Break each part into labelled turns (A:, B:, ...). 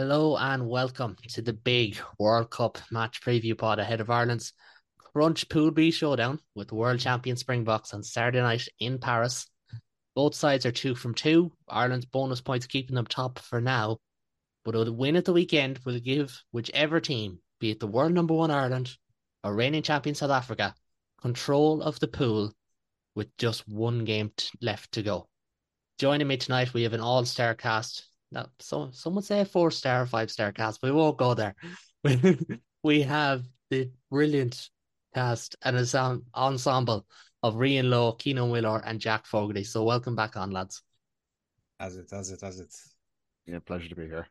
A: Hello and welcome to the big World Cup match preview pod ahead of Ireland's Crunch Pool B showdown with world champion Springboks on Saturday night in Paris. Both sides are two from two. Ireland's bonus points keeping them top for now, but a win at the weekend will give whichever team, be it the world number one Ireland or reigning champion South Africa, control of the pool with just one game t- left to go. Joining me tonight, we have an all-star cast no, so some would say a four star, five star cast, but we won't go there. we have the brilliant cast and an ensemble of Riaan Louw, Cian O'Muilleoir, and Jack Fogarty. So welcome back on, lads.
B: As it, as it, as it.
C: Yeah, pleasure to be here.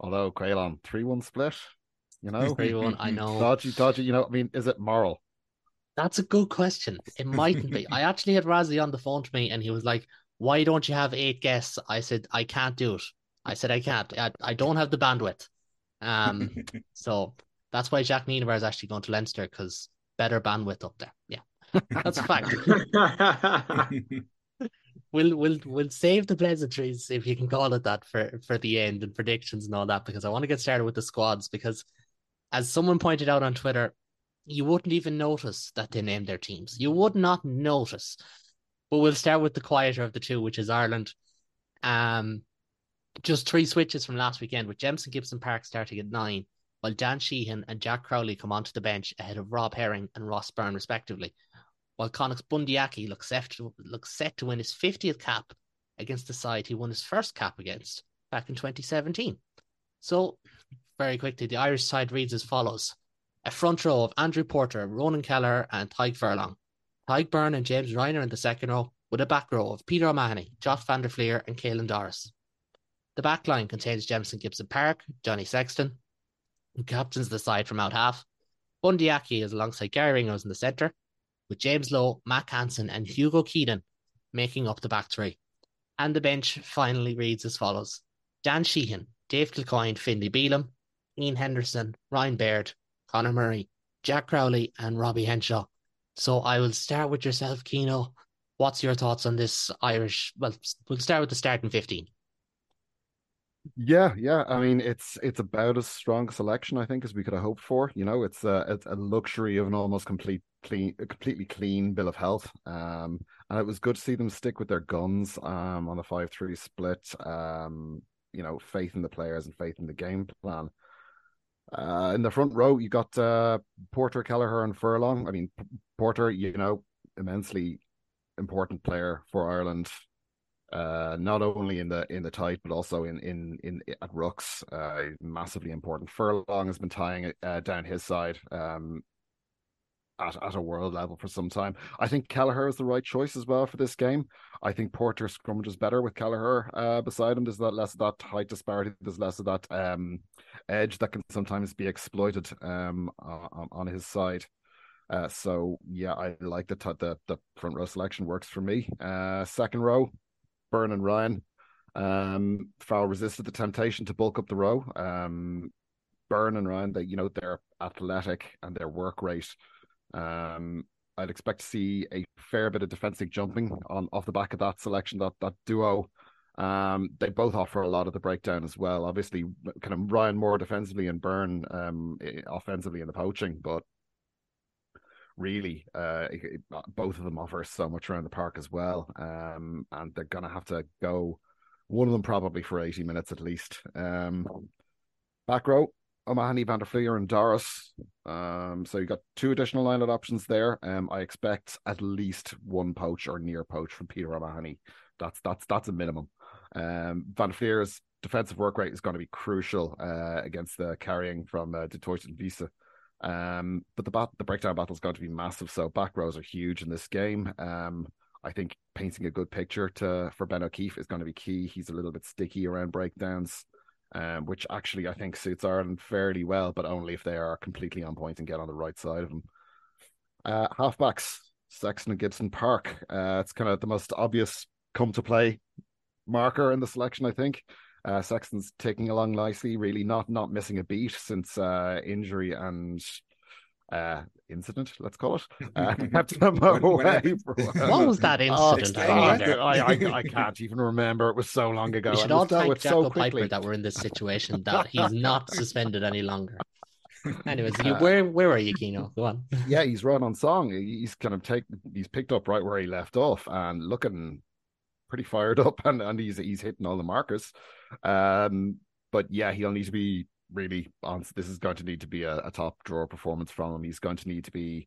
C: Although Caolan three one split, you know,
A: three one. I know.
C: Dodgy, dodgy. You know, I mean, is it moral?
A: That's a good question. It mightn't be. I actually had Rassie on the phone to me, and he was like, why don't you have eight guests? I said, I can't do it. I said, I can't. I, I don't have the bandwidth. Um, so that's why Jacques Nienaber is actually going to Leinster because better bandwidth up there. Yeah, that's a fact. we'll we'll we'll save the pleasantries if you can call it that for for the end and predictions and all that because I want to get started with the squads because as someone pointed out on Twitter, you wouldn't even notice that they named their teams. You would not notice but we'll start with the quieter of the two, which is Ireland. Um, just three switches from last weekend with Jamison Gibson Park starting at nine, while Dan Sheehan and Jack Crowley come onto the bench ahead of Rob Herring and Ross Byrne, respectively. While Connacht's Bundee Aki looks set to, looks set to win his 50th cap against the side he won his first cap against back in 2017. So, very quickly, the Irish side reads as follows a front row of Andrew Porter, Ronan Kelleher, and Tadhg Furlong. Tadhg Beirne and James Ryan in the second row, with a back row of Peter O'Mahony, Josh van der Flier, and Caelan Doris. The back line contains Jamison Gibson Park, Johnny Sexton, who captains the side from out half. Bundee Aki is alongside Garry Ringrose in the centre, with James Lowe, Mack Hansen, and Hugo Keenan making up the back three. And the bench finally reads as follows Dan Sheehan, Dave Kilcoyne, Finlay Bealham, Ian Henderson, Ryan Baird, Conor Murray, Jack Crowley, and Robbie Henshaw so I will start with yourself, Cian. What's your thoughts on this Irish? Well, we'll start with the starting fifteen.
C: Yeah, yeah. I mean, it's it's about as strong a selection I think as we could have hoped for. You know, it's a it's a luxury of an almost complete clean, a completely clean bill of health. Um, and it was good to see them stick with their guns um on the five three split. Um, you know, faith in the players and faith in the game plan. Uh, in the front row, you got uh, Porter, Kelleher, and Furlong. I mean, P- Porter, you know, immensely important player for Ireland. Uh, not only in the in the tight, but also in in in at rucks, uh, massively important. Furlong has been tying it uh, down his side. Um, at, at a world level for some time. I think Kelleher is the right choice as well for this game. I think Porter scrummages better with Kelleher uh, beside him. There's that less of that height disparity. There's less of that um, edge that can sometimes be exploited um, on, on his side. Uh, so yeah, I like the, t- the the front row selection works for me. Uh, second row, Beirne and Ryan. Um, Farrell resisted the temptation to bulk up the row. Um, Beirne and Ryan, they you know they're athletic and their work rate um, I'd expect to see a fair bit of defensive jumping on off the back of that selection, that that duo. Um, they both offer a lot of the breakdown as well. Obviously, kind of Ryan more defensively and Beirne um, offensively in the poaching, but really, uh, both of them offer so much around the park as well. Um, and they're gonna have to go one of them probably for eighty minutes at least. Um, back row, O'Mahony, Van der Flier, and Doris. Um, so you got two additional lineup options there. Um, I expect at least one poach or near poach from Peter O'Mahony. That's that's that's a minimum. Um, Van der Flier's defensive work rate is going to be crucial uh, against the carrying from uh, du Toit and Wiese. Um, but the bat- the breakdown battle is going to be massive. So back rows are huge in this game. Um, I think painting a good picture to for Ben O'Keeffe is going to be key. He's a little bit sticky around breakdowns um, which actually I think suits Ireland fairly well, but only if they are completely on point and get on the right side of them. Uh, halfbacks, Sexton and Gibson Park. Uh, it's kind of the most obvious come to play marker in the selection, I think. Uh, Sexton's taking along nicely, really not not missing a beat since uh, injury and uh, incident, let's call it. Uh, kept him away.
A: what was that
C: oh,
A: incident?
C: Oh,
A: I,
C: I, I, I, can't even remember. It was so long ago.
A: we should
C: and it
A: all
C: was dealt
A: thank
C: with
A: Jacko
C: so.
A: Piper that we're in this situation that he's not suspended any longer. Anyways, you,
C: Uh,
A: where where were you, Cian? Go on.
C: yeah, he's right on song. He's kind of take he's picked up right where he left off and looking pretty fired up and, and he's he's hitting all the markers. Um but yeah, he'll need to be really on this is going to need to be a, a top drawer performance from him. He's going to need to be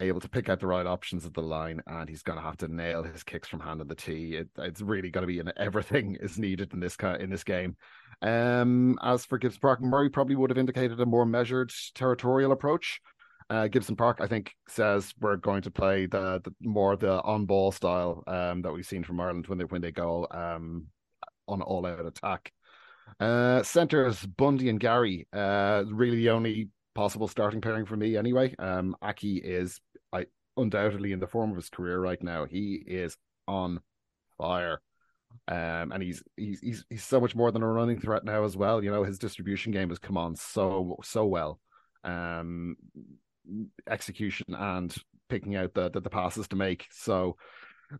C: able to pick out the right options at the line and he's going to have to nail his kicks from hand on the tee. It, it's really going to be an everything is needed in this in this game. Um, as for Gibbs Park, Murray probably would have indicated a more measured territorial approach. Uh, Gibson Park, I think, says we're going to play the, the more the on ball style um, that we've seen from Ireland when they when they go um, on all out attack. Uh, centers Bundee and Gary, uh, really the only possible starting pairing for me anyway. Um, Aki is I undoubtedly in the form of his career right now. He is on fire. Um, and he's he's he's he's so much more than a running threat now as well. You know, his distribution game has come on so so well. Um, execution and picking out the, the the passes to make. So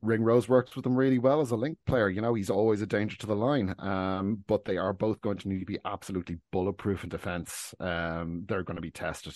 C: Ringrose works with him really well as a link player. You know, he's always a danger to the line. Um, but they are both going to need to be absolutely bulletproof in defense. Um, they're going to be tested.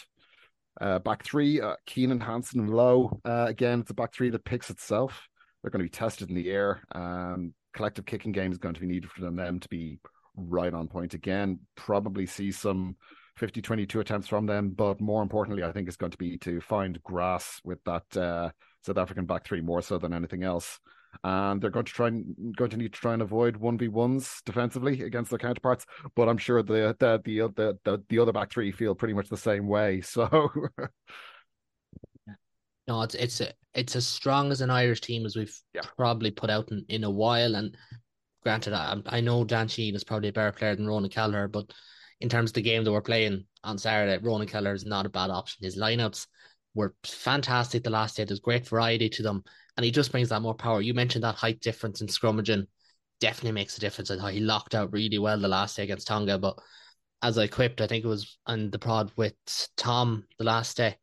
C: Uh, back three, uh, Keenan, Hansen, and Lowe. Uh, again, it's a back three that picks itself. They're going to be tested in the air. Um, collective kicking game is going to be needed for them to be right on point again. Probably see some 50 22 attempts from them, but more importantly, I think it's going to be to find grass with that uh, South African back three more so than anything else. And they're going to try and going to need to try and avoid one v ones defensively against their counterparts. But I'm sure the the the the the, the other back three feel pretty much the same way. So
A: No, it's it's a, it's as strong as an Irish team as we've
C: Yeah.
A: probably put out in, in a while. And granted, I I know Dan Sheehan is probably a better player than Ronan Kelleher, but in terms of the game that we're playing on Saturday, Ronan Kelleher is not a bad option. His lineups were fantastic the last day. There's great variety to them, and he just brings that more power. You mentioned that height difference in scrummaging definitely makes a difference. I thought he locked out really well the last day against Tonga, but as I quipped, I think it was on the prod with Tom the last day.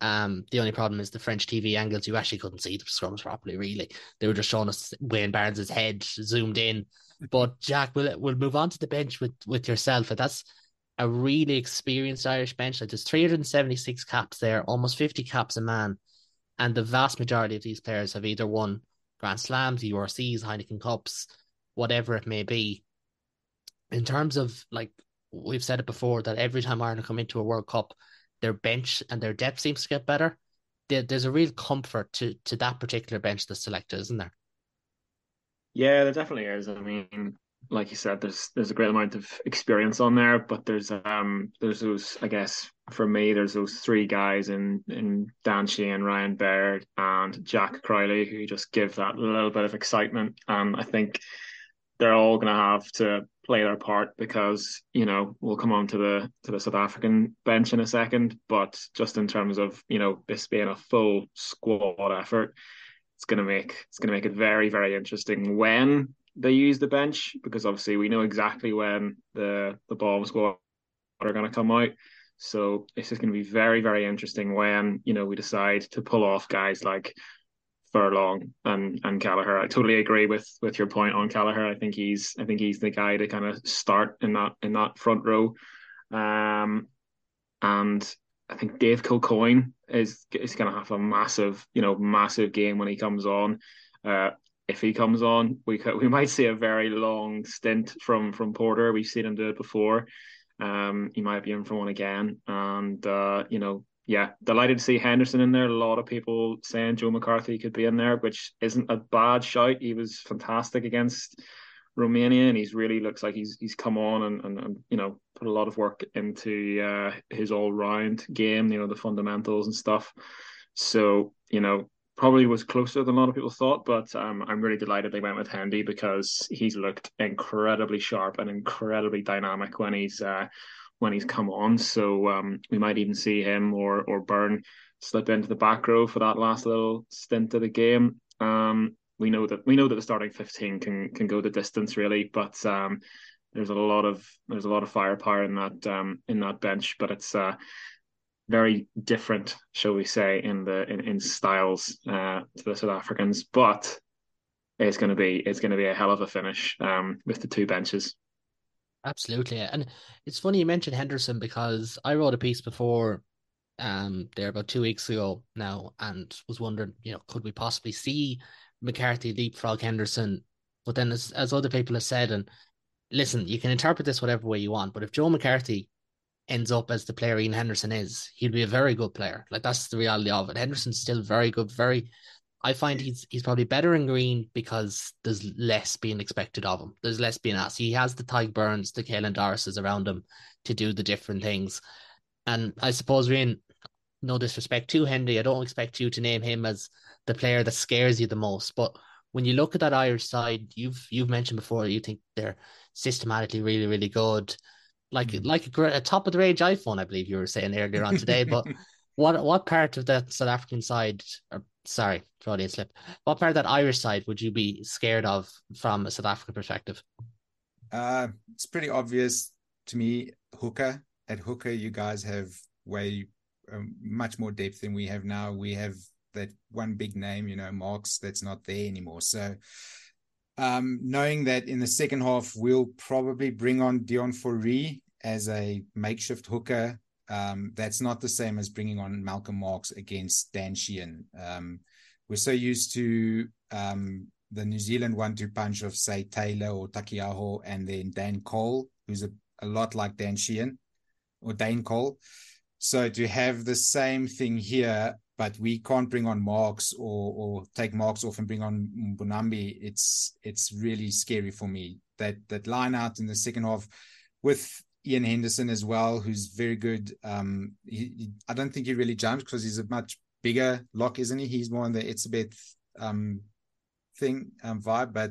A: Um, the only problem is the French TV angles. You actually couldn't see the scrums properly. Really, they were just showing us Wayne Barnes's head zoomed in. But Jack, we'll we'll move on to the bench with with yourself. And that's a really experienced Irish bench. Like there's 376 caps there, almost 50 caps a man, and the vast majority of these players have either won Grand Slams, URCs, Heineken Cups, whatever it may be. In terms of like we've said it before that every time Ireland come into a World Cup, their bench and their depth seems to get better. There, there's a real comfort to to that particular bench that's selected, isn't there?
D: Yeah, there definitely is. I mean, like you said, there's there's a great amount of experience on there, but there's um there's those I guess for me there's those three guys in in Dan Sheehan, Ryan Baird, and Jack Crowley who just give that little bit of excitement, and I think they're all going to have to play their part because you know we'll come on to the to the South African bench in a second, but just in terms of you know this being a full squad effort, it's going to make it's going to make it very very interesting when they use the bench because obviously we know exactly when the the bomb squad are going to come out. So it's just going to be very very interesting when you know we decide to pull off guys like Furlong and and Kelleher. I totally agree with with your point on Kelleher. I think he's I think he's the guy to kind of start in that in that front row. Um, and I think Dave Kilcoyne is is going to have a massive you know massive game when he comes on. Uh, if he comes on, we could, we might see a very long stint from from Porter. We've seen him do it before. Um, he might be in for one again, and uh, you know, yeah, delighted to see Henderson in there. A lot of people saying Joe McCarthy could be in there, which isn't a bad shout. He was fantastic against Romania, and he's really looks like he's he's come on and, and, and you know put a lot of work into uh, his all round game. You know the fundamentals and stuff. So you know probably was closer than a lot of people thought, but um, I'm really delighted they went with Hendy because he's looked incredibly sharp and incredibly dynamic when he's uh, when he's come on. So um, we might even see him or or Beirne slip into the back row for that last little stint of the game. Um, we know that we know that the starting 15 can can go the distance really, but um, there's a lot of there's a lot of firepower in that um, in that bench, but it's uh, very different, shall we say, in the in, in styles uh, to the South Africans, but it's going to be it's going to be a hell of a finish um, with the two benches.
A: Absolutely, and it's funny you mentioned Henderson because I wrote a piece before um there about two weeks ago now and was wondering, you know, could we possibly see McCarthy leapfrog Henderson. But then, as, as other people have said, and listen, you can interpret this whatever way you want, but if Joe McCarthy ends up as the player Ian Henderson is, he'll be a very good player. Like that's the reality of it. Henderson's still very good, very. I find he's he's probably better in green because there's less being expected of him. There's less being asked. He has the Tadhg Beirnes, the Caelan Dorises around him to do the different things. And I suppose, Riaan, no disrespect to Henry, I don't expect you to name him as the player that scares you the most. But when you look at that Irish side, you've you've mentioned before you think they're systematically really really good, like mm. like a, a top of the range iPhone, I believe you were saying earlier on today. but what what part of that South African side, or sorry, Freudian slip, what part of that Irish side would you be scared of from a South African perspective?
B: Uh, it's pretty obvious to me. Hooker at hooker, you guys have way um, much more depth than we have now. We have that one big name, you know, Marx, that's not there anymore. So um, knowing that in the second half we'll probably bring on Deon Fourie as a makeshift hooker. Um, that's not the same as bringing on Malcolm Marx against Dan Sheehan. Um, we're so used to um, the New Zealand one-two punch of say Taylor or Taukei'aho and then Dan Cole, who's a, a lot like Dan Sheehan or Dane Cole. So to have the same thing here but we can't bring on Marx or or take Marx off and bring on Mbonambi. It's it's really scary for me. That that line out in the second half with Ian Henderson as well, who's very good. Um, he, he, I don't think he really jumps because he's a much bigger lock, isn't he? He's more on the it's a bit um thing um vibe, but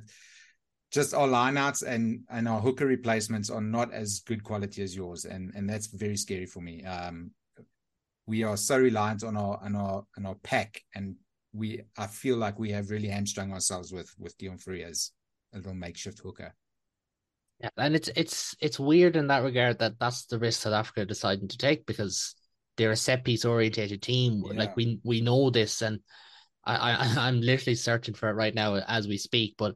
B: just our lineouts and and our hooker replacements are not as good quality as yours, and and that's very scary for me. Um, we are so reliant on our on our on our pack, and we I feel like we have really hamstrung ourselves with with Deon Fourie as a little makeshift hooker.
A: Yeah, and it's it's it's weird in that regard that that's the risk South Africa deciding to take because they're a set piece orientated team. Yeah. Like we we know this, and I, I I'm literally searching for it right now as we speak. But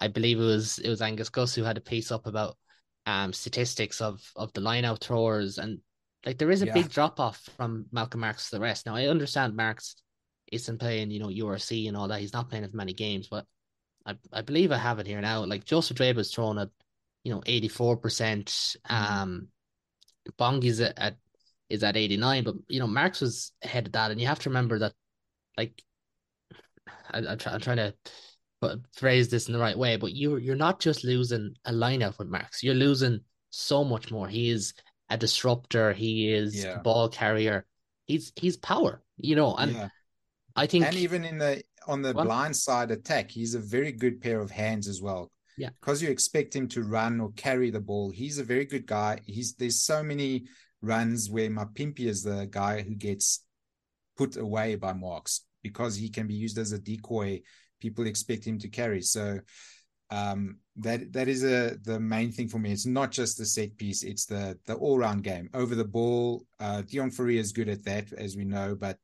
A: I believe it was it was Angus Guss who had a piece up about um statistics of of the line out throwers and like there is a yeah. big drop off from Malcolm Marx to the rest. Now I understand Marx isn't playing, you know, URC and all that. He's not playing as many games, but I, I believe I have it here now. Like Joseph Dweba's thrown at, you know, eighty four percent. Mm-hmm. Um, Bongi's at, at is at eighty nine, but you know Marx was ahead of that, and you have to remember that, like, I, am try, trying to put, phrase this in the right way, but you're you're not just losing a lineout with Marx, You're losing so much more. He is a disruptor. He is yeah. ball carrier. He's he's power, you know, and yeah. I think
B: and even in the on the blind side attack, he's a very good pair of hands as well.
A: Yeah.
B: Because you expect him to run or carry the ball. He's a very good guy. He's there's so many runs where Mapimpi is the guy who gets put away by Marx because he can be used as a decoy. People expect him to carry. So um, that that is a the main thing for me. It's not just the set piece; it's the the all round game. Over the ball, uh, Deon Fourie is good at that, as we know, but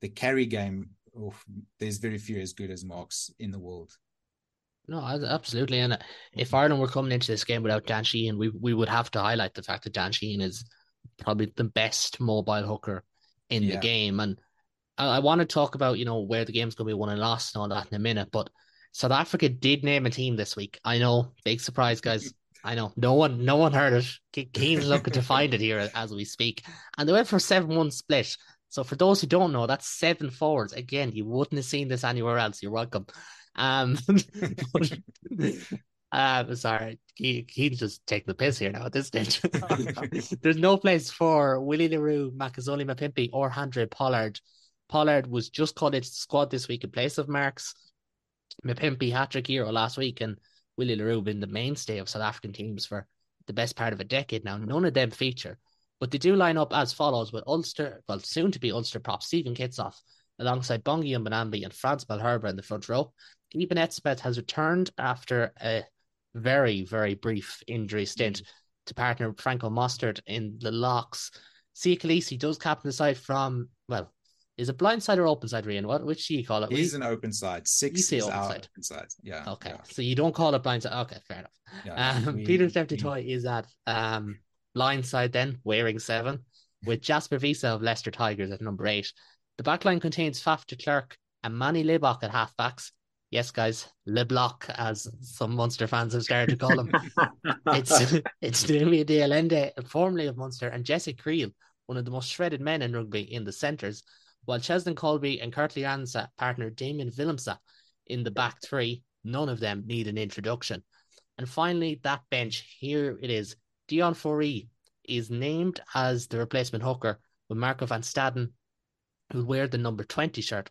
B: the carry game, oh, there's very few as good as Marx in the world.
A: No, absolutely. And uh, if mm-hmm. Ireland were coming into this game without Dan Sheehan, we we would have to highlight the fact that Dan Sheehan is probably the best mobile hooker in yeah. the game. And uh, I, I want to talk about you know where the game's going to be won and lost and all that in a minute, but South Africa did name a team this week. I know, big surprise, guys. I know no one, no one heard it. Cian's looking to find it here as we speak, and they went for seven-one split. So for those who don't know, that's seven forwards. Again, you wouldn't have seen this anywhere else. You're welcome. Um, uh, sorry, he, he's just taking the piss here now at this stage. There's no place for Willie le Roux, Mapimpi, or Handré Pollard. Pollard was just called into the squad this week in place of Marx. Mapimpi hat trick hero last week, and Willie le Roux been the mainstay of South African teams for the best part of a decade now. None of them feature, but they do line up as follows with Ulster, well, soon to be Ulster prop Steven Kitshoff, alongside Bongi Mbonambi and Frans Malherbe in the front row. Eben Etzebeth has returned after a very, very brief injury stint mm. to partner Franco Mostert in the locks. Siya Kolisi does captain the side from, well, is it blindside or open side, Riaan? What which do you call it?
B: He's an open side. Six
A: you
B: is
A: say open side.
B: open side. Yeah.
A: Okay,
B: yeah,
A: so you don't call it blindside. Okay, fair enough.
B: yeah.
A: Um,
B: We-
A: Peter Steptoy is at um, blindside then, wearing seven, with Jasper Wiese of Leicester Tigers at number eight. The backline contains Faf de Klerk and Manie Libbok at halfbacks. Yes, guys, LeBlock, as some Munster fans have started to call him. it's it's Numi de Allende, formerly of Munster, and Jesse Kriel, one of the most shredded men in rugby in the centres, while Cheslin Kolbe and Kurt-Lee Arendse partner Damian Willemse in the back three. None of them need an introduction. And finally, that bench, here it is. Deon Fourie is named as the replacement hooker with Marco van Staden, who'll wear the number 20 shirt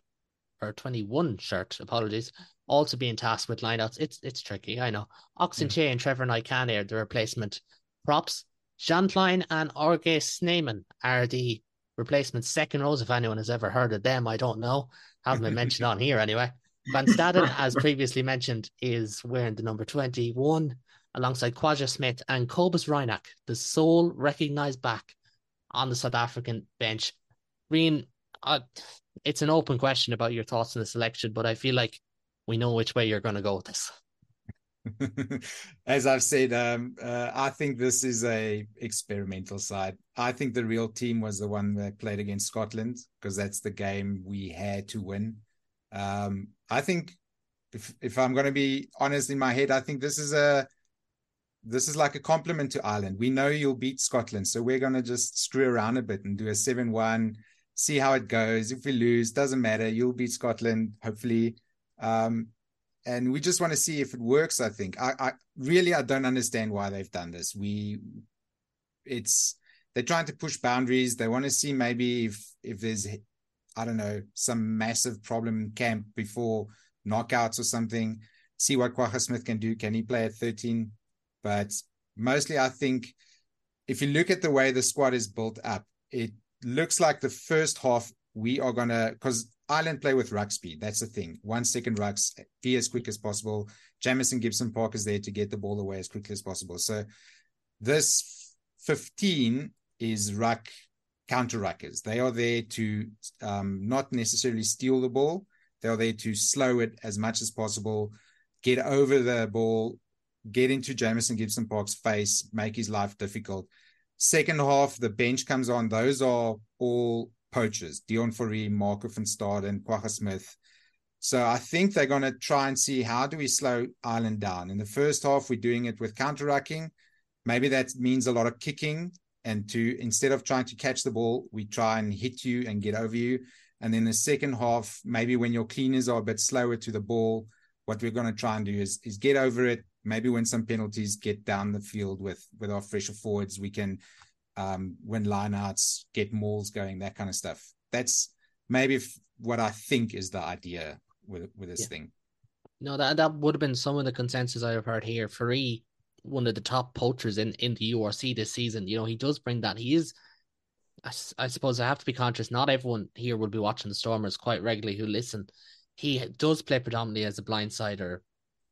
A: or 21 shirt, apologies, also being tasked with lineouts. It's it's tricky, I know. Oxen mm. Che and Trevor Nyakane are the replacement props. Jean Kleyn and RG Snyman are the replacement second rows. If anyone has ever heard of them, I don't know. Haven't been mentioned on here anyway. Van Staden, as previously mentioned, is wearing the number 21 alongside Kwagga Smith and Cobus Reinach, the sole recognised back on the South African bench. Riaan, uh, it's an open question about your thoughts on the selection, but I feel like we know which way you're going to go with this.
B: As I've said, um, uh, I think this is a experimental side. I think the real team was the one that played against Scotland because that's the game we had to win. Um, I think if if I'm going to be honest in my head, I think this is a this is like a compliment to Ireland. We know you'll beat Scotland, so we're going to just screw around a bit and do a seven-one, see how it goes. If we lose, doesn't matter. You'll beat Scotland, hopefully. Um, and we just want to see if it works. I think I, I really I don't understand why they've done this. We, it's they're trying to push boundaries. They want to see maybe if if there's I don't know some massive problem camp before knockouts or something. See what Kwagga Smith can do. Can he play at 13? But mostly, I think if you look at the way the squad is built up, it looks like the first half we are gonna because Ireland play with ruck speed. That's the thing. One second rucks, be as quick as possible. Jamison Gibson Park is there to get the ball away as quickly as possible. So this 15 is ruck counter ruckers. They are there to um, not necessarily steal the ball. They are there to slow it as much as possible, get over the ball, get into Jamison Gibson Park's face, make his life difficult. Second half, the bench comes on. Those are all poachers, Deon Fourie, Marco van Stad, and Kwagga Smith. So I think they're going to try and see how do we slow Ireland down. In the first half, we're doing it with counter-rucking. Maybe that means a lot of kicking. And to instead of trying to catch the ball, we try and hit you and get over you. And then the second half, maybe when your cleaners are a bit slower to the ball, what we're going to try and do is is get over it. Maybe win some penalties, get down the field with with our fresher forwards. We can um, win lineouts, get mauls going, that kind of stuff. That's maybe if, what I think is the idea with with this
A: Yeah.
B: thing.
A: No, that that would have been some of the consensus I've heard here. Fourie, one of the top poachers in, in the URC this season. You know, he does bring that. He is, I suppose I have to be conscious. Not everyone here will be watching the Stormers quite regularly who listen. He does play predominantly as a blindside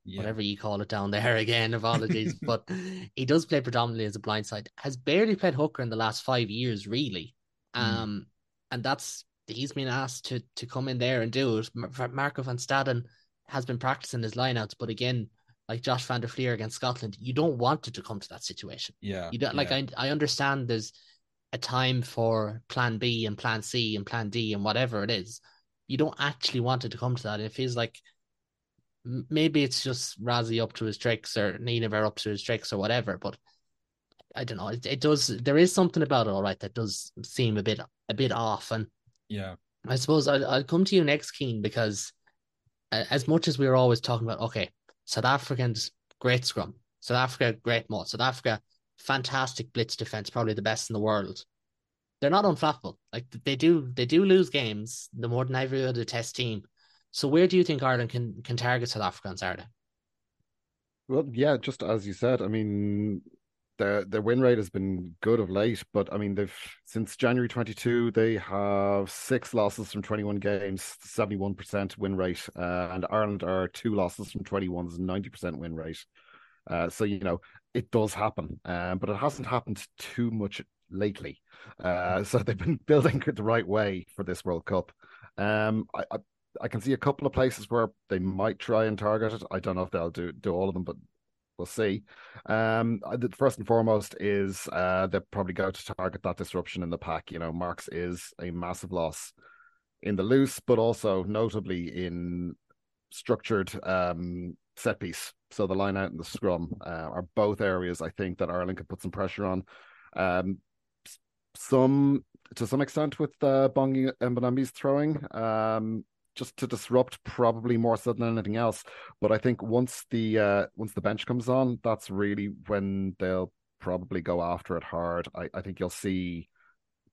B: Yeah.
A: whatever you call it down there again, apologies. but he does play predominantly as a blindside. Has barely played hooker in the last five years, really.
B: Mm.
A: Um, and that's he's been asked to to come in there and do it. Mar- Marco van Staden has been practicing his lineouts, but again, like Josh van der Flier against Scotland, you don't want it to come to that situation.
B: Yeah.
A: You don't like
B: yeah.
A: I I understand there's a time for plan B and plan C and plan D and whatever it is. You don't actually want it to come to that. It feels like maybe it's just Rassie up to his tricks or Nienaber up to his tricks or whatever, but I don't know. It, it does. There is something about it, all right, that does seem a bit a bit off. And
B: yeah,
A: I suppose I'll, I'll come to you next, Cian, because as much as we were always talking about, okay, South Africans great scrum, South Africa great mod, South Africa fantastic blitz defense, probably the best in the world. They're not unflappable. Like they do, they do lose games. The more than every other test team. So where do you think Ireland can can target South Africa on Saturday?
C: Well, yeah, just as you said, I mean, their their win rate has been good of late, but I mean they've since January 22 they have six losses from 21 games, 71 percent win rate, uh, and Ireland are two losses from 21's 90 percent win rate. Uh, so you know it does happen, um, but it hasn't happened too much lately. Uh, so they've been building it the right way for this World Cup. Um, I, I I can see a couple of places where they might try and target it. I don't know if they'll do do all of them, but we'll see. Um, the first and foremost is uh, they probably go to target that disruption in the pack. You know, Marx is a massive loss in the loose, but also notably in structured um, set piece. So the line out and the scrum uh, are both areas I think that Ireland could put some pressure on. Um, some to some extent with uh, Bongi Mbonambi's throwing. Um, just to disrupt probably more so than anything else. But I think once the uh, once the bench comes on, that's really when they'll probably go after it hard. I, I think you'll see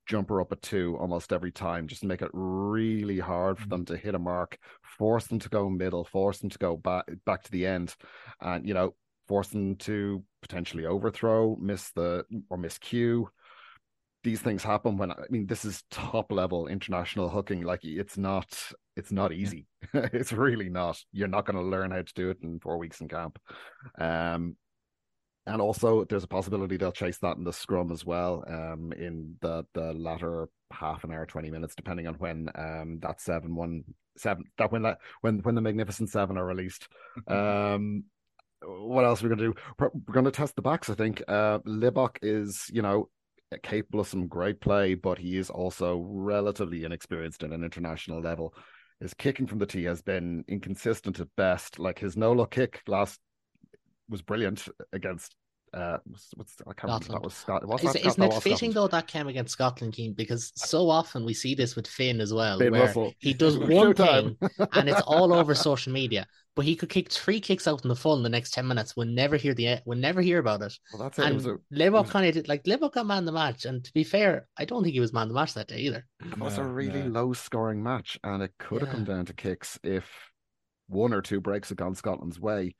C: jumper up at two almost every time, just make it really hard for mm-hmm. them to hit a mark, force them to go middle, force them to go back back to the end, and you know, force them to potentially overthrow, miss the or miss cue these things happen when I mean this is top level international hooking. Like it's not it's not easy. it's really not. You're not going to learn how to do it in four weeks in camp. Um, and also there's a possibility they'll chase that in the scrum as well. Um, in the the latter half an hour, twenty minutes, depending on when um that seven one seven that when that when when the magnificent seven are released. um what else are we going to do? We're going to test the backs. I think uh, Libbok is, you know, capable of some great play, but he is also relatively inexperienced at an international level. His kicking from the tee has been inconsistent at best. Like his no look kick last was brilliant against uh, what's, I can't remember that was Scott.
A: What's is, isn't it fitting Scotland? though that came against Scotland, Cian? Because so often we see this with Finn as well, Finn where Russell. he does one thing and it's all over social media. But he could kick three kicks out in the full in the next ten minutes. We'll never hear the we'll never hear about it. Well, that's it. And it was kind of did like Libbok got man the match, and to be fair, I don't think he was man the match that day either.
C: It was a really low scoring match, and it could have come down to kicks if one or two breaks had gone Scotland's way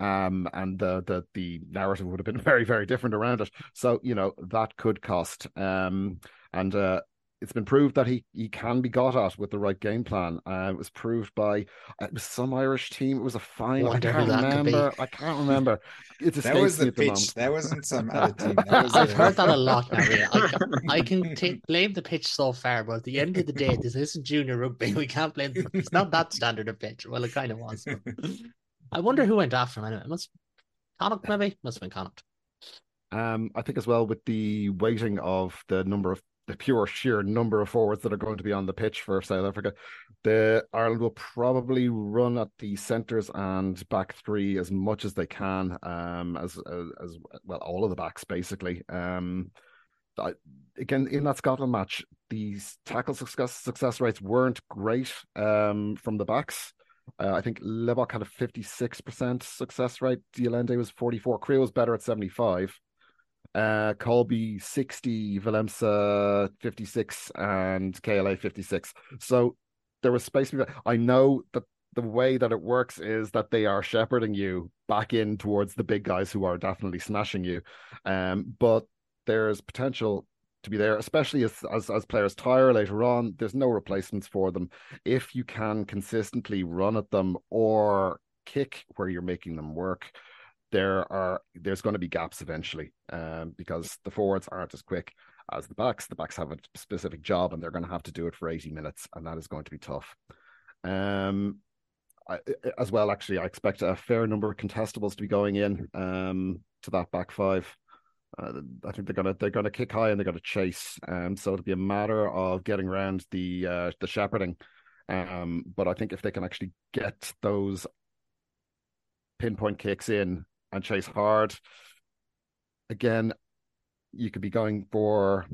C: um, and the, the the narrative would have been very very different around it. So you know that could cost. Um, and uh, it's been proved that he he can be got at with the right game plan. Uh, it was proved by it was some Irish team. It was a fine. I can't remember. I can't remember.
B: It's that was the pitch. That wasn't some other team.
A: I've heard that a lot now. I, I can take, blame the pitch so far, but at the end of the day, this isn't junior rugby. We can't blame. It's not that standard of pitch. Well, it kind of was. I wonder who went after him anyway. It must Connacht maybe? Must have been Connacht.
C: Um, I think as well with the weighting of the number of the pure sheer number of forwards that are going to be on the pitch for South Africa, the Ireland will probably run at the centres and back three as much as they can, um, as, as, as well all of the backs basically. Um, I, again in that Scotland match, these tackle success success rates weren't great um, from the backs. Uh, I think Libbok had a 56% success rate. de Allende was 44. Kriel was better at 75. Uh, Kolbe 60, Willemse 56, and KLA 56. So there was space. I know that the way that it works is that they are shepherding you back in towards the big guys who are definitely smashing you. Um, but there's potential to be there, especially as, as as players tire later on. There's no replacements for them. If you can consistently run at them or kick where you're making them work, there are there's going to be gaps eventually um, because the forwards aren't as quick as the backs. The backs have a specific job and they're going to have to do it for 80 minutes, and that is going to be tough. Um, I, as well, actually, I expect a fair number of contestables to be going in um, to that back five. Uh, I think they're gonna they're gonna kick high and they're gonna chase. Um, so it'll be a matter of getting around the uh, the shepherding. Um, but I think if they can actually get those pinpoint kicks in and chase hard. Again, you could be going for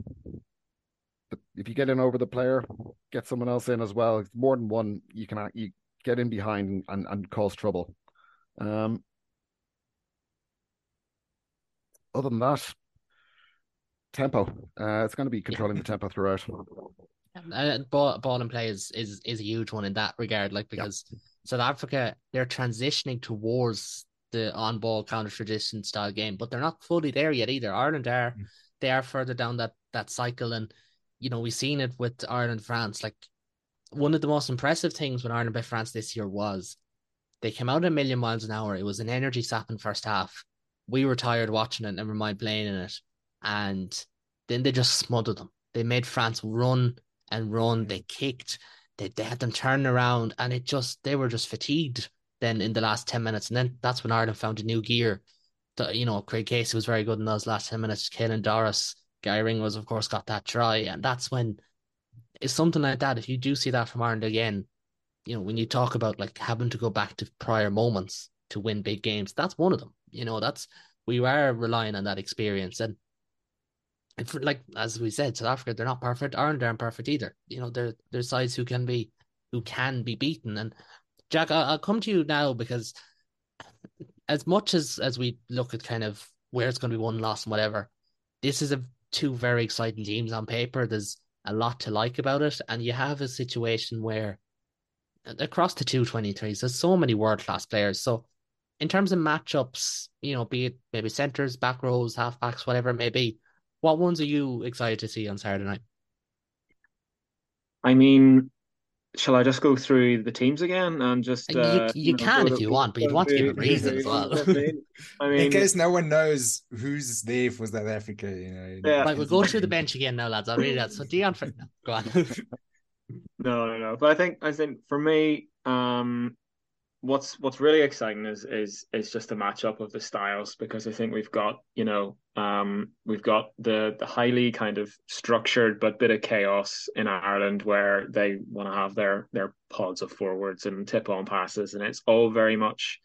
C: if you get in over the player, get someone else in as well. More than one, you can you get in behind and, and cause trouble. Um, other than that, tempo. Uh, it's going to be controlling the tempo throughout.
A: Uh, ball, ball and play is, is is a huge one in that regard. Like because South Africa they're transitioning towards the on ball counter tradition style game, but they're not fully there yet either. Ireland are mm. they are further down that that cycle, and you know we've seen it with Ireland France. Like one of the most impressive things when Ireland beat France this year was they came out a million miles an hour. It was an energy sapping first half. We were tired watching it, never mind playing in it, and then they just smothered them. They made France run and run. Mm. They kicked. They, they had them turn around, and it just they were just fatigued. Then in the last ten minutes, and then that's when Ireland found a new gear. You know, Craig Casey was very good in those last ten minutes. Caelan Doris, Guy Ring was, of course, got that try, and that's when it's something like that. If you do see that from Ireland again, you know, when you talk about like having to go back to prior moments to win big games, that's one of them. You know, that's we are relying on that experience, and for, like as we said, South Africa they're not perfect. Aren't perfect either. You know, they're they're sides who can be who can be beaten. And Jack, I'll, I'll come to you now because as much as as we look at kind of where it's going to be one loss and whatever, this is a two very exciting teams on paper. There's a lot to like about it, and you have a situation where across the two twenty threes, there's so many world class players. So in terms of matchups, you know, be it maybe centers, back rows, halfbacks, whatever it may be, what ones are you excited to see on Saturday night?
D: I mean, shall I just go through the teams again and just
A: uh, you, you, you know, can if you want, but you'd want to give a reason as well.
B: I mean, in case no one knows who's there for South Africa, you know.
A: Yeah. Right, we'll go through the bench again now, lads. I'll read that. So Deon, for... go on.
D: no, no, no. But I think I think for me, um, what's what's really exciting is is is just the matchup of the styles because I think we've got you know um, we've got the the highly kind of structured but bit of chaos in Ireland where they want to have their their pods of forwards and tip on passes and it's all very much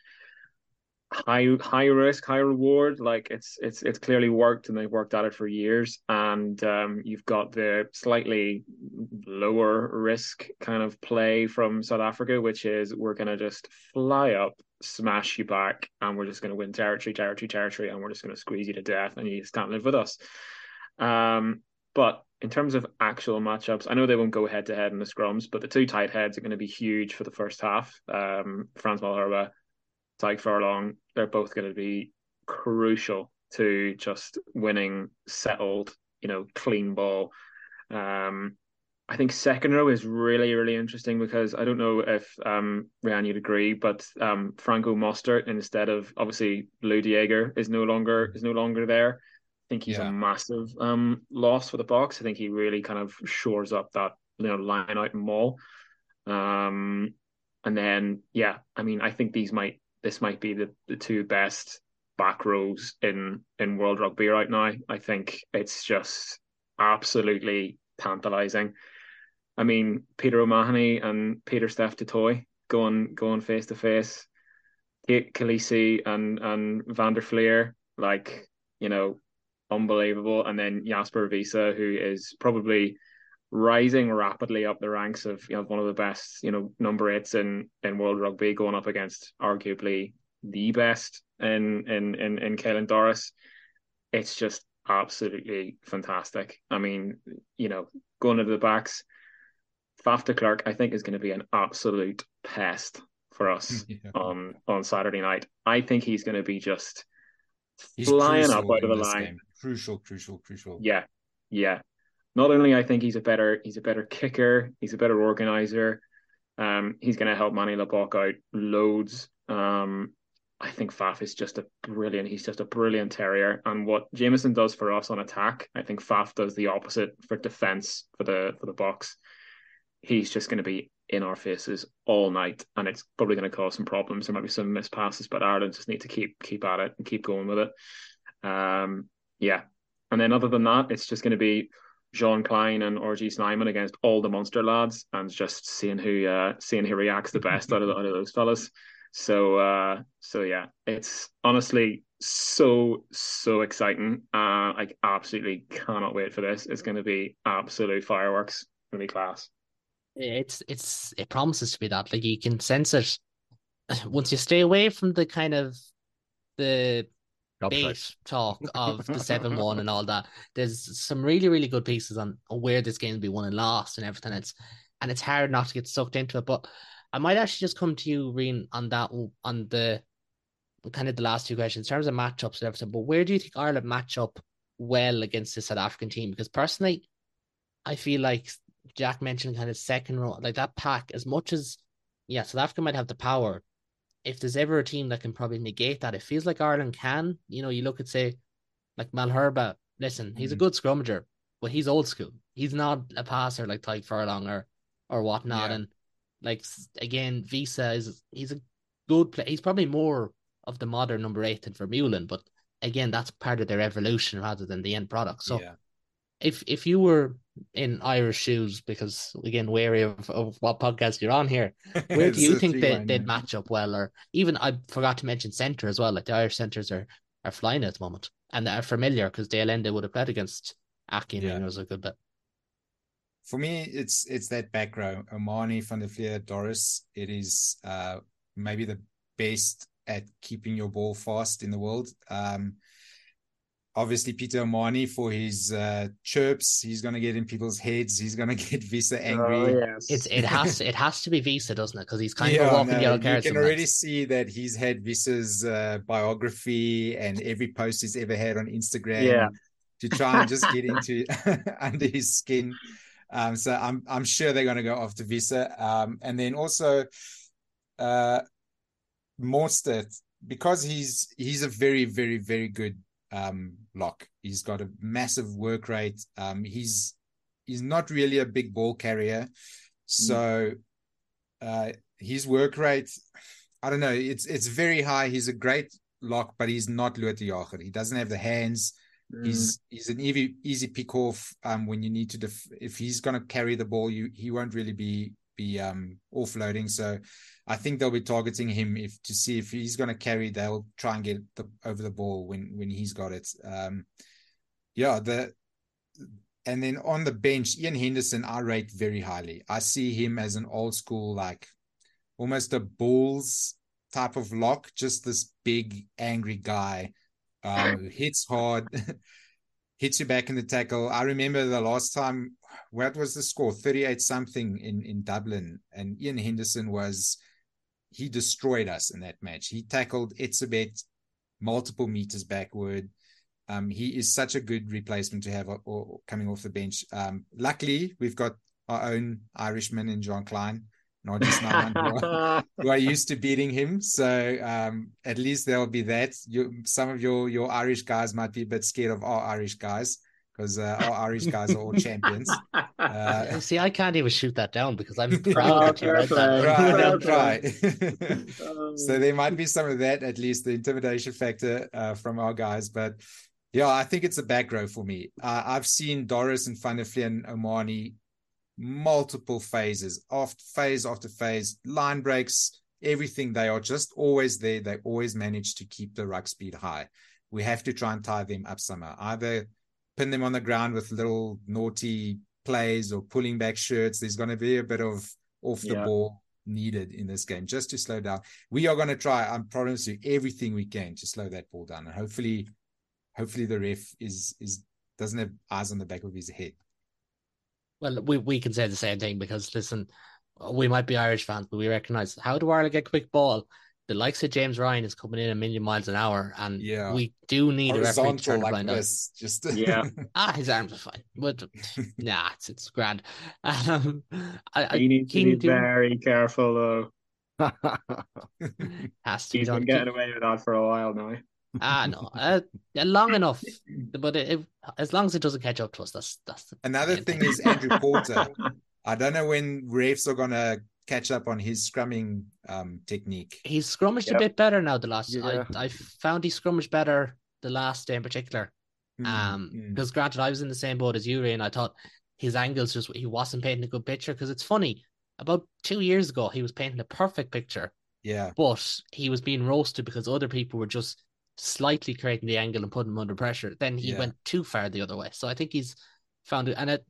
D: high high risk high reward. Like it's it's it's clearly worked and they've worked at it for years. And um, you've got the slightly lower risk kind of play from south africa which is we're going to just fly up smash you back and we're just going to win territory territory territory and we're just going to squeeze you to death and you just can't live with us. Um, but in terms of actual matchups, I know they won't go head to head in the scrums, but the two tight heads are going to be huge for the first half. Um, Frans Malherbe Tadhg Furlong, they're both going to be crucial to just winning settled, you know, clean ball. Um, I think second row is really, really interesting because I don't know if um Riaan you'd agree, but um Franco Mostert instead of obviously Lood de Jager is no longer is no longer there. I think he's yeah. a massive um loss for the Boks. I think he really kind of shores up that you know line out and maul. Um and then yeah, I mean I think these might this might be the, the two best back rows in in world rugby right now. I think it's just absolutely tantalizing. I mean, Peter O'Mahony and Peter Steph du Toit going going face to face. Kate Kolisi and and Van der Flier, like you know, unbelievable. And then Jasper Wiese, who is probably rising rapidly up the ranks of you know one of the best you know number eights in in world rugby going up against arguably the best in in in in Caelan Doris. It's just absolutely fantastic. I mean you know going into the backs Faf de Klerk I think is going to be an absolute pest for us yeah. on on Saturday night. I think he's going to be just he's flying up out of the line. game.
B: crucial crucial crucial.
D: Yeah yeah not only I think he's a better he's a better kicker, he's a better organizer. Um, he's going to help Manie Libbok out loads. Um, I think Faf is just a brilliant. He's just a brilliant terrier. And what Jamison does for us on attack, I think Faf does the opposite for defense for the for the Boks. He's just going to be in our faces all night, and it's probably going to cause some problems. There might be some missed passes, but Ireland just need to keep keep at it and keep going with it. Um, yeah, and then other than that, it's just going to be Jean Kleyn and RG Snyman against all the monster lads and just seeing who uh, seeing who reacts the best out of, out of those fellas. So uh, so yeah, it's honestly so so exciting. Uh, I absolutely cannot wait for this. It's going to be absolute fireworks. It's going to be class.
A: It's it's it promises to be that. Like you can sense it once you stay away from the kind of the bait talk of the seven one and all that. There's some really really good pieces on, on where this game will be won and lost and everything. It's and it's hard not to get sucked into it. But I might actually just come to you, Riaan, on that on the kind of the last two questions in terms of matchups and everything. But where do you think Ireland match up well against the South African team? Because personally, I feel like Jack mentioned kind of second row, like that pack, as much as yeah, South Africa might have the power. If there's ever a team that can probably negate that, it feels like Ireland can. You know, you look at say like Malherbe, listen, he's mm-hmm. a good scrummager, but he's old school. He's not a passer like Tadhg Furlong or or whatnot. Yeah. And like again, Wiese is he's a good player. He's probably more of the modern number eight than Vermeulen, but again, that's part of their evolution rather than the end product. So yeah. if if you were in Irish shoes, because again, wary of, of what podcast you're on here, where do you think they, they'd match up well? Or even I forgot to mention centre as well. Like the Irish centres are are flying at the moment and they're familiar because de Allende would have played against Aki yeah. and it was a good bit
B: for me, it's it's that background: O'Mahony, Van der Flier, Doris. It is uh, maybe the best at keeping your ball fast in the world. Um, obviously, Peter O'Mahony for his uh, chirps, he's going to get in people's heads. He's going to get Wiese angry. Oh,
A: yes. It's it has it has to be Wiese, doesn't it? Because he's kind yeah, of walking no, yellow cards.
B: You can already see that he's had Wiese's uh, biography and every post he's ever had on Instagram.
D: Yeah.
B: To try and just get into under his skin. Um, so I'm I'm sure they're going to go after Wiese. Um, and then also, uh, Mostert because he's he's a very very very good um lock. He's got a massive work rate. Um, he's he's not really a big ball carrier, so uh, his work rate. I don't know. It's it's very high. He's a great lock, but he's not Lood He doesn't have the hands. Mm. He's he's an easy easy pick off um, when you need to def- if he's going to carry the ball you he won't really be be um, offloading. So I think they'll be targeting him if to see if he's going to carry they'll try and get the, over the ball when when he's got it. Um, yeah the and then on the bench Ian Henderson I rate very highly. I see him as an old school like almost a bulls type of lock just this big angry guy um, hits hard, hits you back in the tackle. I remember the last time, what was the score? 38 something in, in Dublin. And Ian Henderson was, he destroyed us in that match. He tackled Etzebeth multiple meters backward. Um, he is such a good replacement to have or, coming off the bench. Um, luckily, we've got our own Irishman in Jean Kleyn not just Snyman, who, are, who are used to beating him. So um, at least there will be that. You, some of your your Irish guys might be a bit scared of our Irish guys because uh, our Irish guys are all champions. Uh,
A: See, I can't even shoot that down because I'm proud oh, that.
B: Right, I'll try. so there might be some of that, at least the intimidation factor uh, from our guys. But yeah, I think it's a back row for me. Uh, I've seen Doris and Van der Flier and O'Mahony multiple phases, after phase after phase, line breaks, everything. They are just always there. They always manage to keep the ruck speed high. We have to try and tie them up somehow. Either pin them on the ground with little naughty plays or pulling back shirts. There's going to be a bit of off the yeah. ball needed in this game just to slow down. We are going to try, I promise you, everything we can to slow that ball down. And hopefully, hopefully the ref is is doesn't have eyes on the back of his head.
A: Well, we, we can say the same thing because listen, we might be Irish fans, but we recognise how do Ireland get quick ball? The likes of James Ryan is coming in a million miles an hour, and yeah. we do need a referee to turn like blind this,
D: Just yeah,
A: ah, his arms are fine, but nah, it's it's grand. Um,
D: I, he needs to be do... very careful though.
A: Has to
D: He's been getting away with that for a while now
A: ah, no, uh, long enough. But it, as long as it doesn't catch up to us, that's that's.
B: Another thing is Andrew Porter. I don't know when refs are gonna catch up on his scrumming um, technique.
A: He's scrummaged yep. a bit better now. The last, yeah. I, I found he scrummaged better the last day in particular. Mm, um, because mm. granted, I was in the same boat as you, Ray, and I thought his angles just he wasn't painting a good picture. Because it's funny, about two years ago, he was painting a perfect picture
B: Yeah.
A: But he was being roasted because other people were just slightly creating the angle and putting him under pressure. Then he
B: Yeah.
A: went too far the other way. So I think he's found it. And it,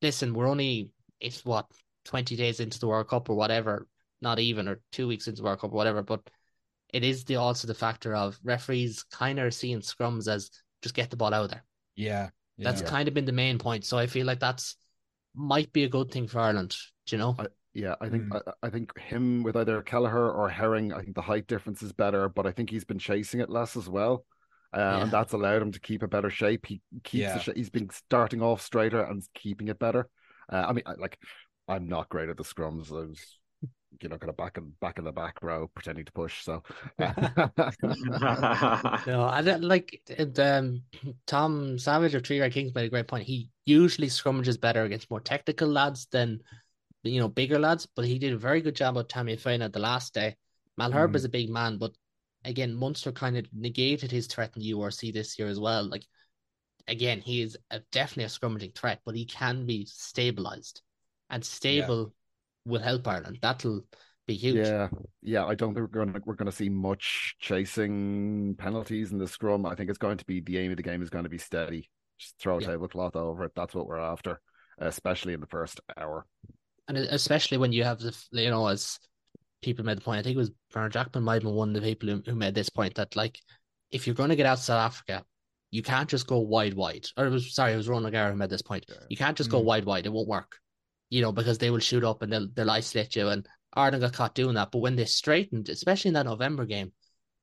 A: listen, we're only it's what twenty days into the World Cup or whatever, not even or two weeks into the World Cup or whatever. But it is the also the factor of referees kind of seeing scrums as just get the ball out there.
B: Yeah. yeah.
A: That's kind of been the main point. So I feel like that's might be a good thing for Ireland. Do you know?
C: I- Yeah, I think
B: Mm.
C: I, I think him with either Kelleher or Herring, I think the height difference is better, but I think he's been chasing it less as well, uh,
A: Yeah.
C: and that's allowed him to keep a better shape. He keeps
B: Yeah.
C: the sh- he's been starting off straighter and keeping it better. Uh, I mean, I, like I'm not great at the scrums. I was, you know, kind of back and back in the back row pretending to push. So,
A: No, I don't like it, um Tom Savage of Three Red Kings made a great point. He usually scrummages better against more technical lads than you know bigger lads, but he did a very good job of Tameifuna the last day. Malherbe
B: Mhm.
A: is a big man, but again, Munster kind of negated his threat in the URC this year as well. Like again, he is a, definitely a scrummaging threat, but he can be stabilized, and stable will help Ireland. That'll be huge.
C: yeah, yeah, I don't think we're going to we're going to see much chasing penalties in the scrum. I think it's going to be the aim of the game is going to be steady. Just throw a
A: Yeah.
C: tablecloth over it. That's what we're after, especially in the first hour.
A: And especially when you have the you know as people made the point. I think it was Bernard Jackman might have been one of the people who, who made this point that like if you're going to get out South Africa, you can't just go wide wide. Or it was sorry, it was Ron O'Gara who made this point. You can't just go
B: Mm.
A: wide wide. It won't work. You know because they will shoot up and they'll they'll isolate you. And Ireland got caught doing that. But when they straightened, especially in that November game,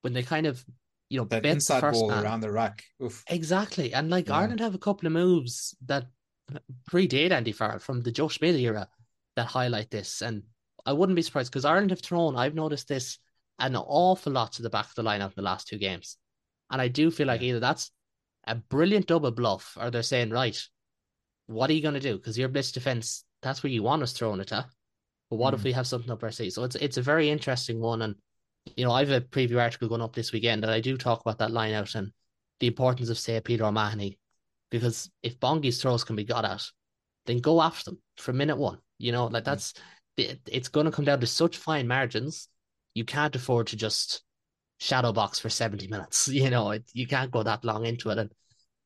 A: when they kind of you know
B: that
A: the
B: inside
A: first
B: ball
A: man,
B: around the ruck. Oof.
A: Exactly. And like
B: Yeah.
A: Ireland have a couple of moves that predate Andy Farrell from the Joe Schmidt era that highlight this. And I wouldn't be surprised because Ireland have thrown, I've noticed this an awful lot to the back of the lineup in the last two games. And I do feel like either that's a brilliant double bluff or they're saying, right, what are you going to do? Because your blitz defense, that's where you want us throwing it at. But what if
B: Mm.
A: we have something up our sleeve? So it's it's a very interesting one. And, you know, I have a preview article going up this weekend that I do talk about that line out and the importance of, say, Peter O'Mahony. Because if Bongi's throws can be got at, then go after them from minute one. You know, like hmm. that's it, it's going to come down to such fine margins. You can't afford to just shadow box for 70 minutes. You know, it, you can't go that long into it. And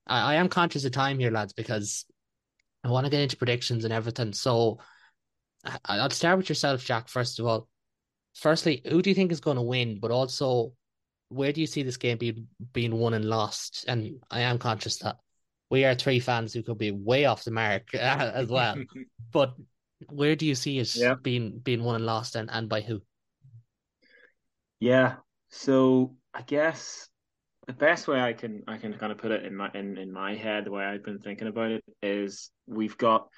A: I, I am conscious of time here, lads, because I want to get into predictions and everything. So I, I'll start with yourself, Jack, first of all. Firstly, who do you think is going to win? But also, where do you see this game being being won and lost? And I am conscious that we are three fans who could be way off the mark as well. But where do you see it
D: Yeah.
A: being being won and lost, and, and by who?
D: Yeah. So I guess the best way I can I can kind of put it in my in, in my head, the way I've been thinking about it is we've got,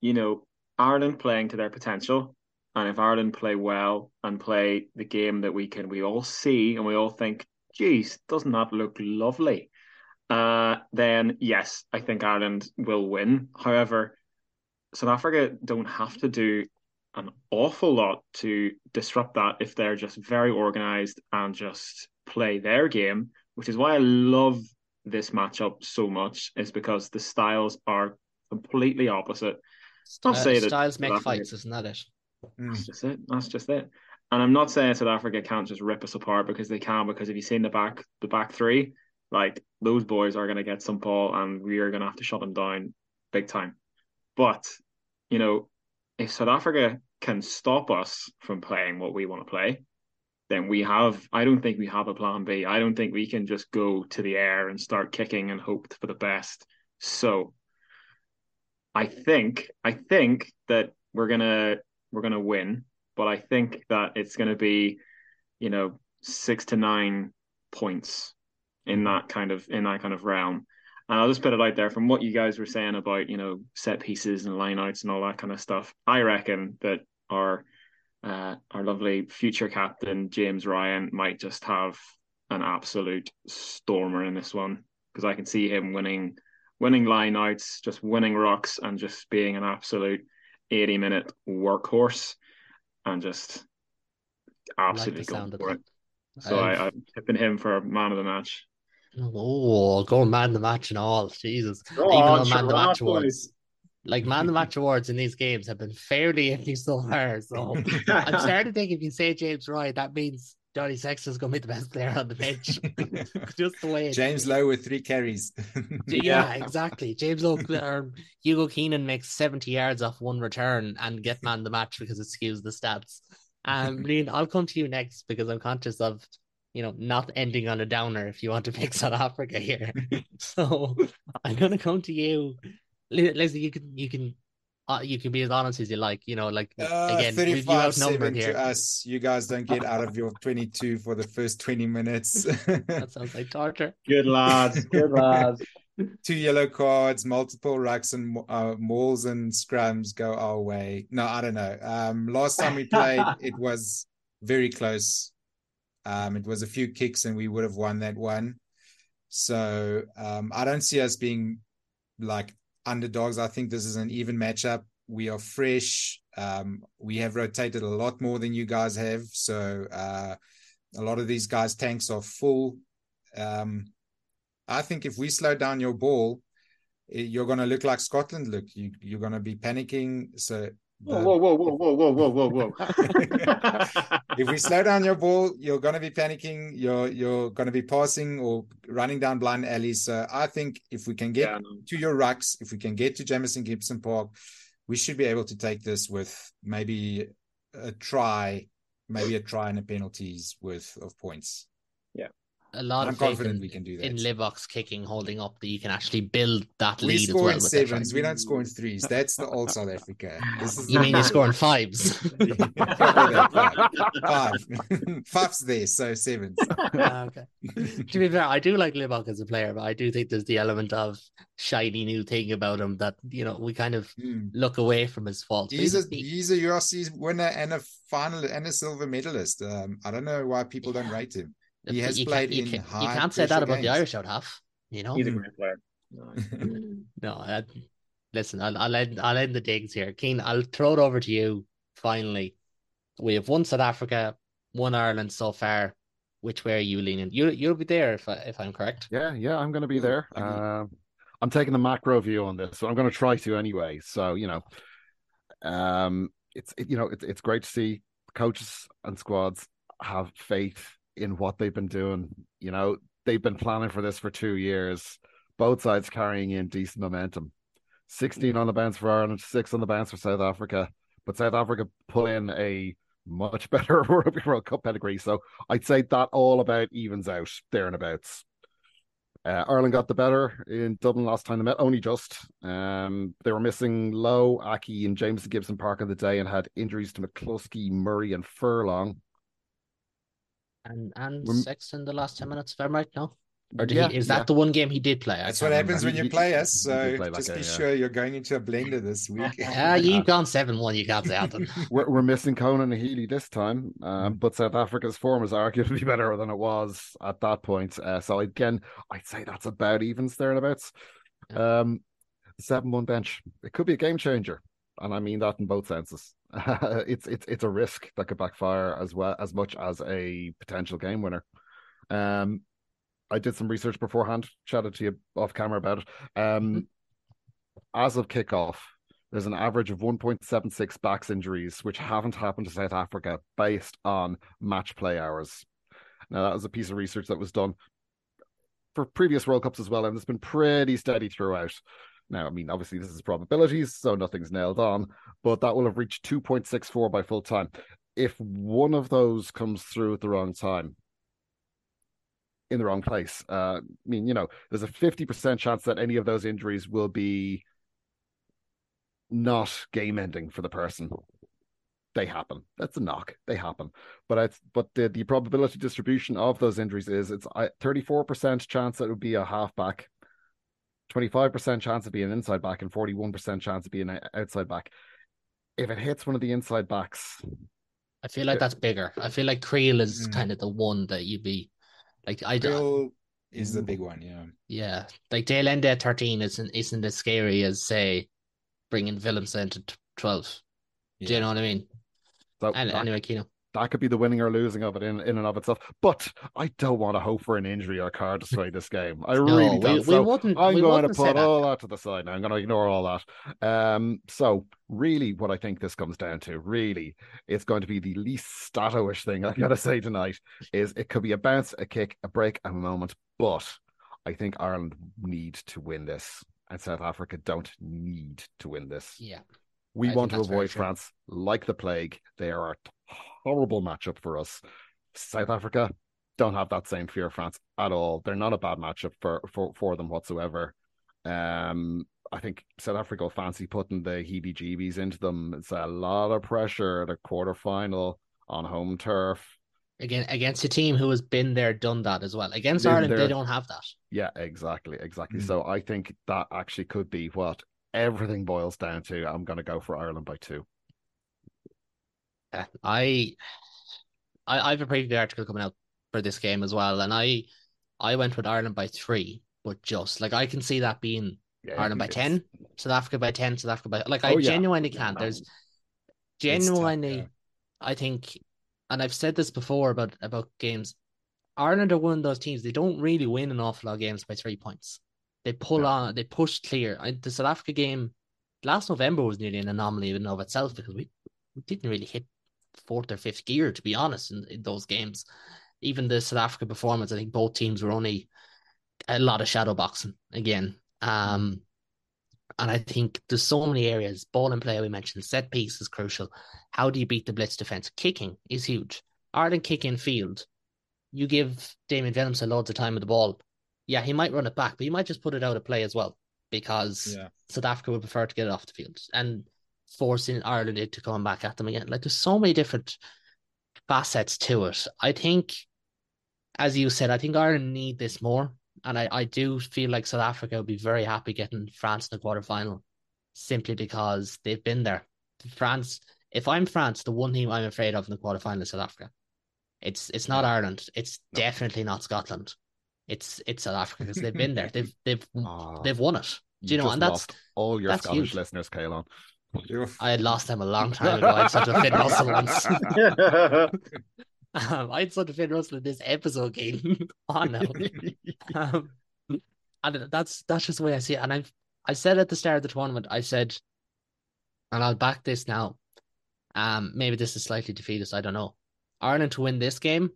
D: you know, Ireland playing to their potential. And if Ireland play well and play the game that we can we all see and we all think, geez, doesn't that look lovely? Uh then yes, I think Ireland will win. However, South Africa don't have to do an awful lot to disrupt that if they're just very organized and just play their game, which is why I love this matchup so much, is because the styles are completely opposite. Not
A: Uh,
D: say that
A: styles make
D: Africa-
A: fights, isn't that it?
B: Mm.
D: That's just it. That's just it. And I'm not saying South Africa can't just rip us apart because they can. Because if you've seen the back, the back three, like those boys are going to get some ball, and we are going to have to shut them down big time. But you know, if South Africa can stop us from playing what we want to play, then we have. I don't think we have a plan B. I don't think we can just go to the air and start kicking and hope for the best. So, I think I think that we're gonna we're gonna win, but I think that it's gonna be, you know, six to nine points in that kind of in that kind of realm. And I'll just put it out there from what you guys were saying about, you know, set pieces and lineouts and all that kind of stuff. I reckon that our uh, our lovely future captain James Ryan might just have an absolute stormer in this one because I can see him winning winning lineouts, just winning rocks, and just being an absolute eighty minute workhorse, and just
A: I like
D: absolutely going for it. So
A: I've-
D: I, I'm tipping him for man of the match.
A: Oh, going man the match and all. Jesus.
D: Go
A: Even
D: on,
A: on man the match
D: boys.
A: awards. like man the match awards in these games have been fairly iffy so far. So I'm starting to think if you say James Roy, that means Johnny Sexton's going to be the best player on the bench. Just the way
B: James Lowe with three carries.
A: yeah, yeah, exactly. James Lowe or Hugo Keenan makes 70 yards off one return and get man the match because it skews the stats. Um, Liam, I'll come to you next because I'm conscious of you know not ending on a downer if you want to pick South Africa here. so I'm gonna come to you. Leslie, you can you can uh, you can be as honest as you like. You know, like
B: uh, again, 35 7 here. to us. You guys don't get out of your 22 for the first 20 minutes.
A: that sounds like torture.
D: Good lads. Good lads.
B: Two yellow cards, multiple rucks and uh, mauls and scrums go our way. No, I don't know. Um, last time we played, it was very close. Um, it was a few kicks and we would have won that one. So um, I don't see us being like underdogs. I think this is an even matchup. We are fresh. Um, we have rotated a lot more than you guys have. So uh, a lot of these guys' tanks are full. Um, I think if we slow down your ball, you're going to look like Scotland look. You, you're going to be panicking. So
D: Whoa, whoa, whoa, whoa, whoa, whoa, whoa, whoa, whoa.
B: if we slow down your ball, you're gonna be panicking, you're you're gonna be passing or running down blind alleys. So I think if we can get yeah, to your rucks, if we can get to Jamison Gibson Park, we should be able to take this with maybe a try, maybe a try and a penalties worth of points
A: a lot I'm of confident in, we can do that in Libbok's kicking, holding up that you can actually build that
B: we
A: lead.
B: We
A: score well in
B: sevens. We don't score in threes. That's the old South Africa.
A: you mean you're scoring fives?
B: Five. Fives there, so sevens.
A: Uh, okay. To be fair, I do like Libbok as a player, but I do think there's the element of shiny new thing about him that you know we kind of mm. look away from his fault.
B: He's a he's a URC winner and a final and a silver medalist. Um, I don't know why people don't rate him. He has
A: you
B: played
A: in
B: you,
A: can, you can't say that about
B: games.
A: the Irish out half. You know,
D: he's a great player.
A: no, I, listen, I'll I'll end, I'll end the digs here. Cian, I'll throw it over to you. Finally, we have one South Africa, one Ireland so far. Which way are you leaning? You you'll be there if I, if I'm correct.
C: Yeah, yeah, I'm going to be there. Uh, I'm taking the macro view on this, so I'm going to try to anyway. So you know, um, it's it, you know it's it's great to see coaches and squads have faith in what they've been doing. You know, they've been planning for this for two years, both sides carrying in decent momentum. 16 on the bounce for Ireland, six on the bounce for South Africa. But South Africa put in a much better World Cup pedigree. So I'd say that all about evens out there and abouts. Uh, Ireland got the better in Dublin last time they met, only just. Um, they were missing Lowe, Aki, and Jamison Gibson Park of the day and had injuries to McCloskey, Murray, and Furlong
A: and and Rem- Sexton the last ten minutes. If I'm right, no. Or yeah, he, is that yeah. the one game he did play?
B: That's what happens when you play us. So play just game, be yeah. sure you're going into a blender this week.
A: Yeah, you've gone seven one. You can't say that.
C: we're, we're missing Conan and Healy this time, um, but South Africa's form is arguably better than it was at that point. Uh, so again, I'd say that's about evens thereabouts. Um, seven one bench. It could be a game changer, and I mean that in both senses. it's it's it's a risk that could backfire as well as much as a potential game winner. Um, I did some research beforehand, chatted to you off camera about it. Um, as of kickoff, there's an average of 1.76 backs injuries, which haven't happened to South Africa based on match play hours. Now, that was a piece of research that was done for previous World Cups as well, and it's been pretty steady throughout. Now, I mean, obviously, this is probabilities, so nothing's nailed on, but that will have reached 2.64 by full time. If one of those comes through at the wrong time, in the wrong place, uh, I mean, you know, there's a 50% chance that any of those injuries will be not game ending for the person. They happen. That's a knock. They happen. But it's but the, the probability distribution of those injuries is it's a 34% chance that it would be a halfback 25% chance of being an inside back and 41% chance of being an outside back. If it hits one of the inside backs,
A: I feel like that's bigger. I feel like Kriel is mm. kind of the one that you'd be like. I
B: Kriel is the big one, yeah.
A: Yeah, like de Allende at 13 isn't isn't as scary as say bringing Willemse to 12. Yeah. Do you know what I mean? So, and, anyway, Kino.
C: That could be the winning or losing of it in, in and of itself. But I don't want to hope for an injury or car to sway this game. I
A: No,
C: really don't.
A: we
C: so
A: wouldn't-
C: I'm
A: we
C: going to
A: wouldn't say
C: put
A: that.
C: all that to the side now. I'm going to ignore all that. Um, so really, what I think this comes down to, really, it's going to be the least statoish thing I gotta say tonight. Is it could be a bounce, a kick, a break, and a moment, but I think Ireland need to win this, and South Africa don't need to win this.
A: Yeah.
C: We
A: I
C: want to
A: think that's very
C: avoid. France like the plague. They are a horrible matchup for us. South Africa don't have that same fear of France at all. They're not a bad matchup for for, for them whatsoever. Um, I think South Africa will fancy putting the heebie-jeebies into them. It's a lot of pressure at a quarterfinal on home turf.
A: Again, against a team who has been there, done that as well. Against Ireland,
C: there.
A: they don't have that.
C: Yeah, exactly, exactly.
B: Mm.
C: So I think that actually could be what everything boils down to. I'm going to go for Ireland by two.
A: Yeah, I, I, I have a preview article coming out for this game as well, and I, I went with Ireland by three, but just like I can see that being
C: Yeah,
A: Ireland by ten, South Africa by ten, South Africa by like I
C: Oh, yeah.
A: genuinely
C: Yeah,
A: can.
C: no.
A: There's
B: It's tough,
A: genuinely,
B: yeah.
A: I think, and I've said this before about about games. Ireland are one of those teams. They don't really win an awful lot of games by three points. They pull on, they push clear. I, the South Africa game last November was nearly an anomaly in and of itself because we, we didn't really hit fourth or fifth gear, to be honest, in, in those games. Even the South Africa performance, I think both teams were only a lot of shadow boxing again. Um, and I think there's so many areas. Ball and play, we mentioned, set piece is crucial. How do you beat the blitz defense? Kicking is huge. Ireland kick in field. You give Damian Willemse loads of time with the ball. Yeah, he might run it back, but he might just put it out of play as well because
B: Yeah.
A: South Africa would prefer to get it off the field and forcing Ireland into coming back at them again. Like there's so many different facets to it. I think, as you said, I think Ireland need this more. And I, I do feel like South Africa would be very happy getting France in the quarterfinal simply because they've been there. France, if I'm France, the one team I'm afraid of in the quarterfinal is South Africa. It's it's not Ireland. It's
C: No.
A: definitely not Scotland. It's it's South Africa because they've been there. They've they've
C: Ah,
A: they've won it. Do you know?
C: just
A: And that's
C: all your Scottish
A: huge.
C: listeners, Caolan.
B: Oof.
A: I had lost them a long time ago. I had such a Finn Russell once. Um, I had such a Finn Russell in this episode game on now. Um, and that's that's just the way I see it. And I've I said at the start of the tournament, I said, and I'll back this now. Um, maybe this is slightly defeatist. I don't know. Ireland to win this game,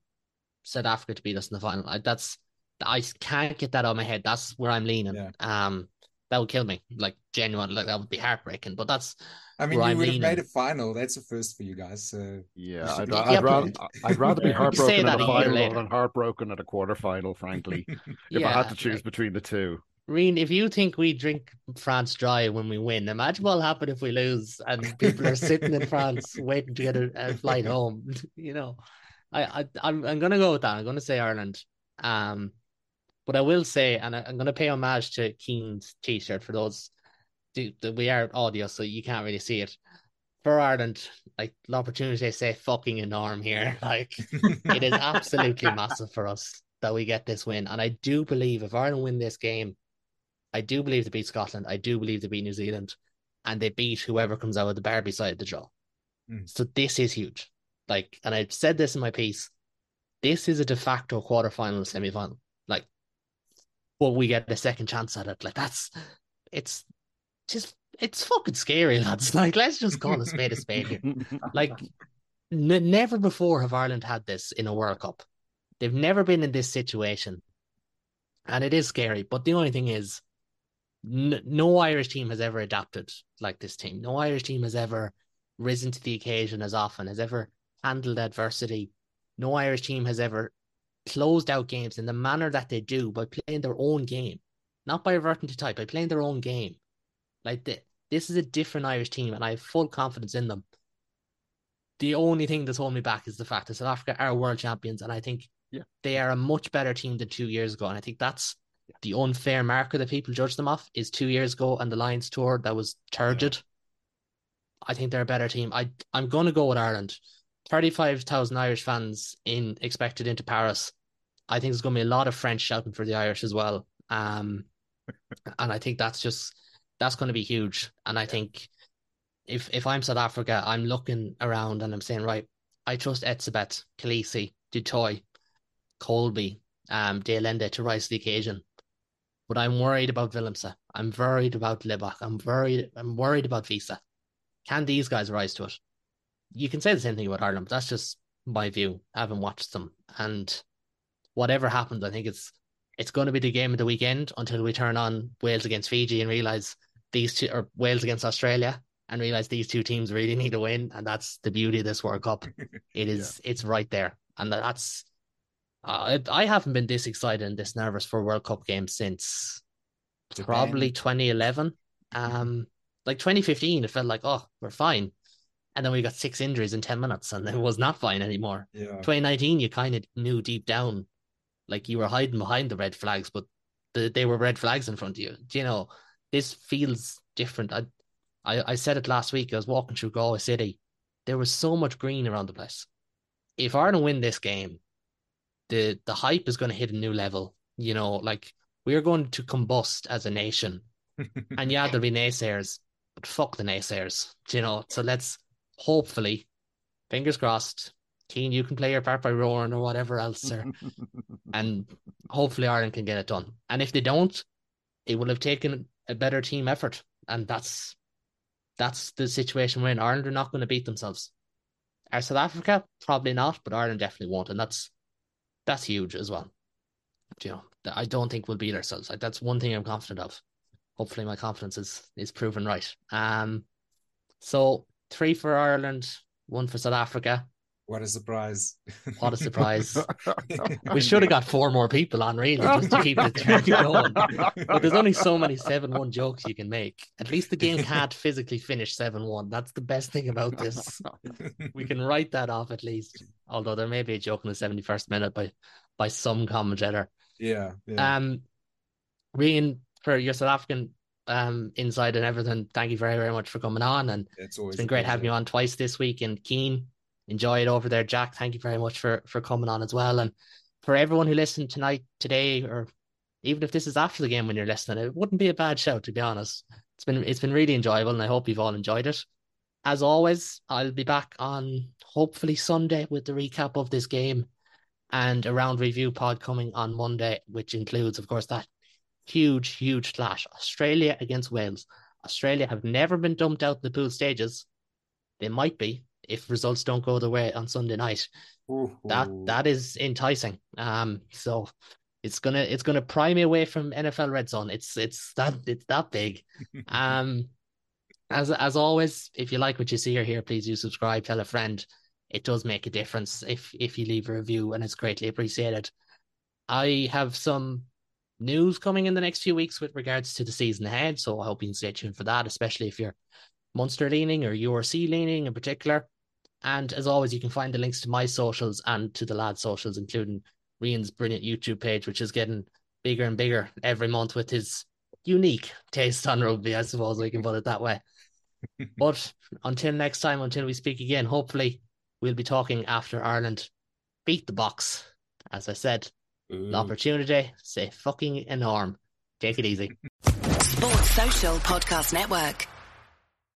A: South Africa to beat us in the final. I, that's I can't get that out of my head. That's where I'm leaning.
B: Yeah.
A: Um, that would kill me. Like genuine, like that would be heartbreaking. But that's
B: I mean, you
A: I'm
B: would have made a final. That's a first for you guys. So
C: Yeah,
B: You should
C: I'd, I'd
A: Yeah,
C: rather I'd rather be
B: You could
A: say
C: heartbroken at a
A: a
C: final
A: later.
C: than heartbroken at a quarterfinal. Frankly, if I had to choose
A: like-
C: between the two,
A: Riaan, if you think we drink France dry when we win, imagine what'll happen if we lose and people are sitting in France waiting to get a, a flight home. You know, I, I I'm I'm gonna go with that. I'm gonna say Ireland. Um, but I will say, and I, I'm gonna pay homage to Cian's t-shirt for those. do- We are audio, so you can't really see it. For Ireland, like the opportunity to say fucking enorm here, like it is absolutely massive for us that we get this win. And I do believe if Ireland win this game, I do believe they beat Scotland. I do believe they beat New Zealand. And they beat whoever comes out of the Barbie side of the draw.
B: Mm.
A: So this is huge. Like, and I said this in my piece. This is a de facto quarterfinal, semi final. But we get a second chance at it. Like, that's it's just it's fucking scary, lads. Like, let's just call a spade a spade here. Like, n- never before have Ireland had this in a World Cup. They've never been in this situation, and it is scary. But the only thing is, n- no Irish team has ever adapted like this team. No Irish team has ever risen to the occasion as often, has ever handled adversity. No Irish team has ever closed out games in the manner that they do by playing their own game, not by reverting to type, by playing their own game. Like the, this is a different Irish team, and I have full confidence in them. The only thing that's holding me back is the fact that South Africa are world champions, and I think
C: Yeah.
A: they are a much better team than two years ago. And I think that's the unfair marker that people judge them off is two years ago and the Lions tour that was turgid. I think they're a better team. I I'm gonna go with Ireland. Thirty five thousand Irish fans in expected into Paris. I think there's gonna be a lot of French shouting for the Irish as well. Um, and I think that's just that's gonna be huge. And I think if if I'm South Africa, I'm looking around and I'm saying, right, I trust Etzebeth, Kolisi, du Toit, Kolbe, um, de Allende to rise to the occasion. But I'm worried about Willemse. I'm worried about Libbok. I'm worried. I'm worried about Wiese. Can these guys rise to it? You can say the same thing about Ireland, but that's just my view. I haven't watched them, and whatever happens, I think it's it's going to be the game of the weekend until we turn on Wales against Fiji and realize these two or Wales against Australia and realize these two teams really need to win, and that's the beauty of this World Cup. It is yeah. it's right there, and that's uh, I haven't been this excited and this nervous for World Cup games since Japan. probably 2011. Um, like 2015, it felt like oh we're fine, and then we got six injuries in 10 minutes, and it was not fine anymore.
B: Yeah.
A: 2019, you kind of knew deep down, like you were hiding behind the red flags, but the, they were red flags in front of you. Do you know? This feels different. I I, I said it last week. I was walking through Galway City. There was so much green around the place. If Ireland win this game, the the hype is going to hit a new level. You know, like we're going to combust as a nation. and yeah, there'll be naysayers, but fuck the naysayers. You know, so let's hopefully, fingers crossed, Cian, you can play your part by roaring or whatever else, or, and hopefully Ireland can get it done. And if they don't, it will have taken a better team effort, and that's that's the situation we're in. Ireland are not going to beat themselves. Are South Africa? Probably not, but Ireland definitely won't. And that's that's huge as well. You know, I don't think we'll beat ourselves. That's one thing I'm confident of. Hopefully my confidence is is proven right. Um so three for Ireland, one for South Africa.
B: What a surprise.
A: What a surprise. we should have got four more people on, really, just to keep the trend going. But there's only so many 7 1 jokes you can make. At least the game can't physically finish 7 1. That's the best thing about this. We can write that off at least. Although there may be a joke in the 71st minute by by some commentator.
B: Yeah. yeah.
A: Um, Riaan, for your South African um inside and everything, thank you very, very much for coming on. And
B: it's,
A: it's been great having you on twice this week. And Cian, enjoy it over there. Jack, thank you very much for for coming on as well. And for everyone who listened tonight, today, or even if this is after the game when you're listening, it wouldn't be a bad show to be honest. It's been it's been really enjoyable, and I hope you've all enjoyed it. As always, I'll be back on hopefully Sunday with the recap of this game and a round review pod coming on Monday, which includes, of course, that huge, huge clash Australia against Wales. Australia have never been dumped out in the pool stages. They might be, if results don't go the way on Sunday night. Ooh. That that is enticing. Um, so it's gonna it's gonna pry me away from NFL Red Zone. It's it's that it's that big. um, as as always, if you like what you see or hear, please do subscribe, tell a friend. It does make a difference if if you leave a review, and it's greatly appreciated. I have some news coming in the next few weeks with regards to the season ahead, so I hope you can stay tuned for that, especially if you're Munster leaning or URC leaning in particular. And as always, you can find the links to my socials and to the lads' socials, including Riaan's brilliant YouTube page, which is getting bigger and bigger every month with his unique taste on rugby, I suppose we can put it that way. but until next time, until we speak again, hopefully we'll be talking after Ireland beat the Boks. As I said, Ooh. the opportunity, say fucking enorm. Take it easy. Sports Social Podcast Network.